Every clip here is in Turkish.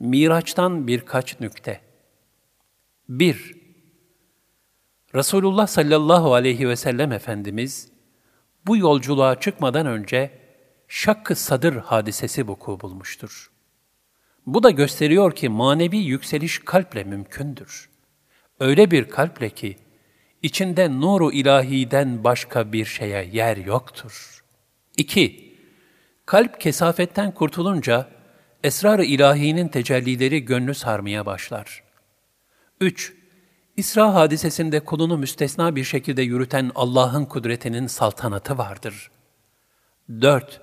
Miraç'tan birkaç nükte. 1. Resulullah sallallahu aleyhi ve sellem Efendimiz, bu yolculuğa çıkmadan önce şakkı sadır hadisesi vuku bulmuştur. Bu da gösteriyor ki manevi yükseliş kalple mümkündür. Öyle bir kalple ki, içinde nuru ilahiden başka bir şeye yer yoktur. 2. Kalp kesafetten kurtulunca, esrar-ı ilahinin tecellileri gönlü sarmaya başlar. 3. İsra hadisesinde kulunu müstesna bir şekilde yürüten Allah'ın kudretinin saltanatı vardır. 4.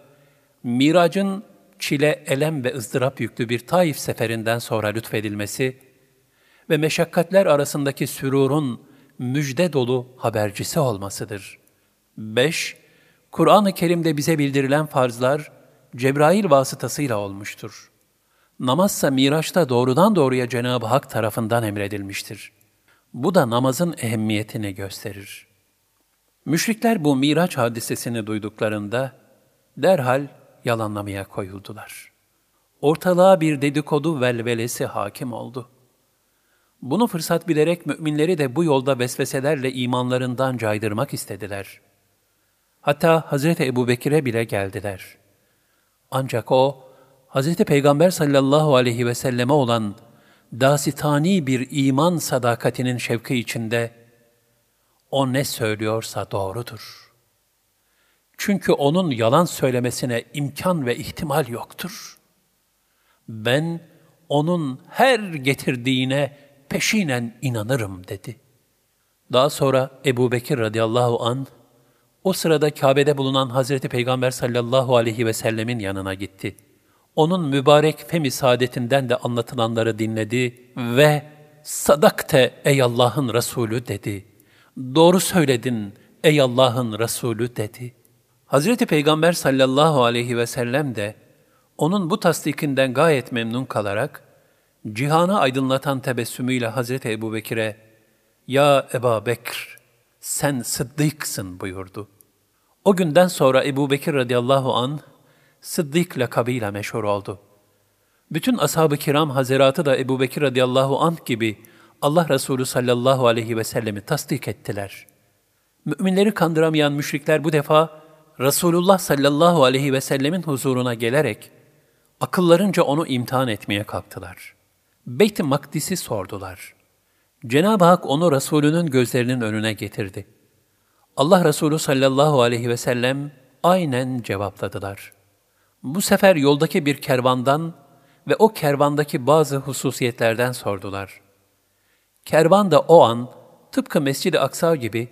Miracın çile, elem ve ızdırap yüklü bir Taif seferinden sonra lütfedilmesi ve meşakkatler arasındaki sürurun müjde dolu habercisi olmasıdır. 5. Kur'an-ı Kerim'de bize bildirilen farzlar Cebrail vasıtasıyla olmuştur. Namazsa Miraç'ta doğrudan doğruya Cenab-ı Hak tarafından emredilmiştir. Bu da namazın ehemmiyetini gösterir. Müşrikler bu Miraç hadisesini duyduklarında derhal yalanlamaya koyuldular. Ortalığa bir dedikodu velvelesi hakim oldu. Bunu fırsat bilerek müminleri de bu yolda vesveselerle imanlarından caydırmak istediler. Hatta Hazreti Ebu Bekir'e bile geldiler. Ancak o, Hazreti Peygamber sallallahu aleyhi ve selleme olan dasitani bir iman sadakatinin şevki içinde, o ne söylüyorsa doğrudur. Çünkü onun yalan söylemesine imkan ve ihtimal yoktur. Ben onun her getirdiğine peşinen inanırım dedi. Daha sonra Ebu Bekir radıyallahu an o sırada Kabe'de bulunan Hazreti Peygamber sallallahu aleyhi ve sellemin yanına gitti. Onun mübarek femi saadetinden de anlatılanları dinledi ve sadakte ey Allah'ın Resulü dedi. Doğru söyledin ey Allah'ın Resulü dedi. Hazreti Peygamber sallallahu aleyhi ve sellem de onun bu tasdikinden gayet memnun kalarak cihanı aydınlatan tebessümüyle Hazreti Ebu Bekir'e ''Ya Eba Bekir, sen sıddıksın.'' buyurdu. O günden sonra Ebu Bekir radıyallahu an Sıddık lakabıyla meşhur oldu. Bütün ashab-ı kiram haziratı da Ebu Bekir radıyallahu anh gibi Allah Resulü sallallahu aleyhi ve sellemi tasdik ettiler. Müminleri kandıramayan müşrikler bu defa Resulullah sallallahu aleyhi ve sellemin huzuruna gelerek akıllarınca onu imtihan etmeye kalktılar. Beyt-i Makdis'i sordular. Cenab-ı Hak onu Resulünün gözlerinin önüne getirdi. Allah Resulü sallallahu aleyhi ve sellem aynen cevapladılar. Bu sefer yoldaki bir kervandan ve o kervandaki bazı hususiyetlerden sordular. Kervan da o an tıpkı Mescid-i Aksa gibi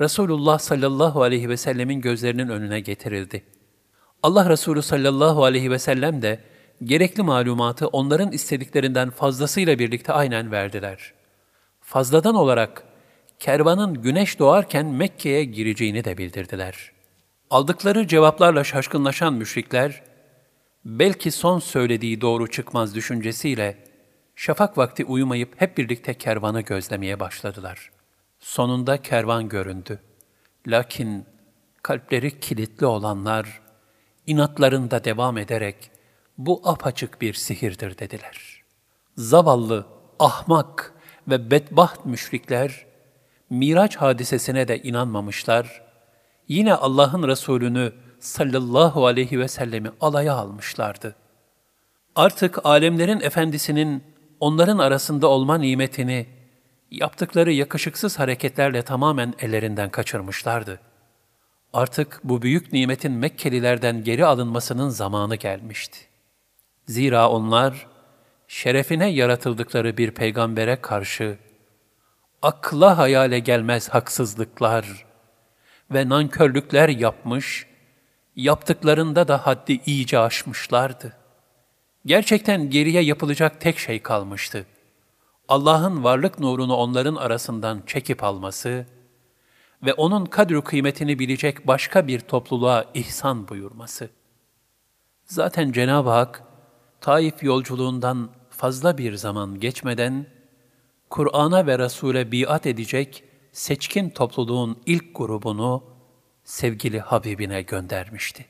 Resulullah sallallahu aleyhi ve sellemin gözlerinin önüne getirildi. Allah Resulü sallallahu aleyhi ve sellem de gerekli malumatı onların istediklerinden fazlasıyla birlikte aynen verdiler. Fazladan olarak kervanın güneş doğarken Mekke'ye gireceğini de bildirdiler. Aldıkları cevaplarla şaşkınlaşan müşrikler, belki son söylediği doğru çıkmaz düşüncesiyle şafak vakti uyumayıp hep birlikte kervanı gözlemeye başladılar. Sonunda kervan göründü. Lakin kalpleri kilitli olanlar inatlarında devam ederek bu apaçık bir sihirdir dediler. Zavallı, ahmak ve bedbaht müşrikler Miraç hadisesine de inanmamışlar. Yine Allah'ın Resulünü sallallahu aleyhi ve sellemi alaya almışlardı. Artık alemlerin efendisinin onların arasında olma nimetini yaptıkları yakışıksız hareketlerle tamamen ellerinden kaçırmışlardı. Artık bu büyük nimetin Mekkelilerden geri alınmasının zamanı gelmişti. Zira onlar, şerefine yaratıldıkları bir peygambere karşı, akla hayale gelmez haksızlıklar ve nankörlükler yapmış, yaptıklarında da haddi iyice aşmışlardı. Gerçekten geriye yapılacak tek şey kalmıştı. Allah'ın varlık nurunu onların arasından çekip alması ve onun kadru kıymetini bilecek başka bir topluluğa ihsan buyurması. Zaten Cenab-ı Hak, Taif yolculuğundan fazla bir zaman geçmeden, Kur'an'a ve Resul'e biat edecek seçkin topluluğun ilk grubunu sevgili Habibine göndermişti.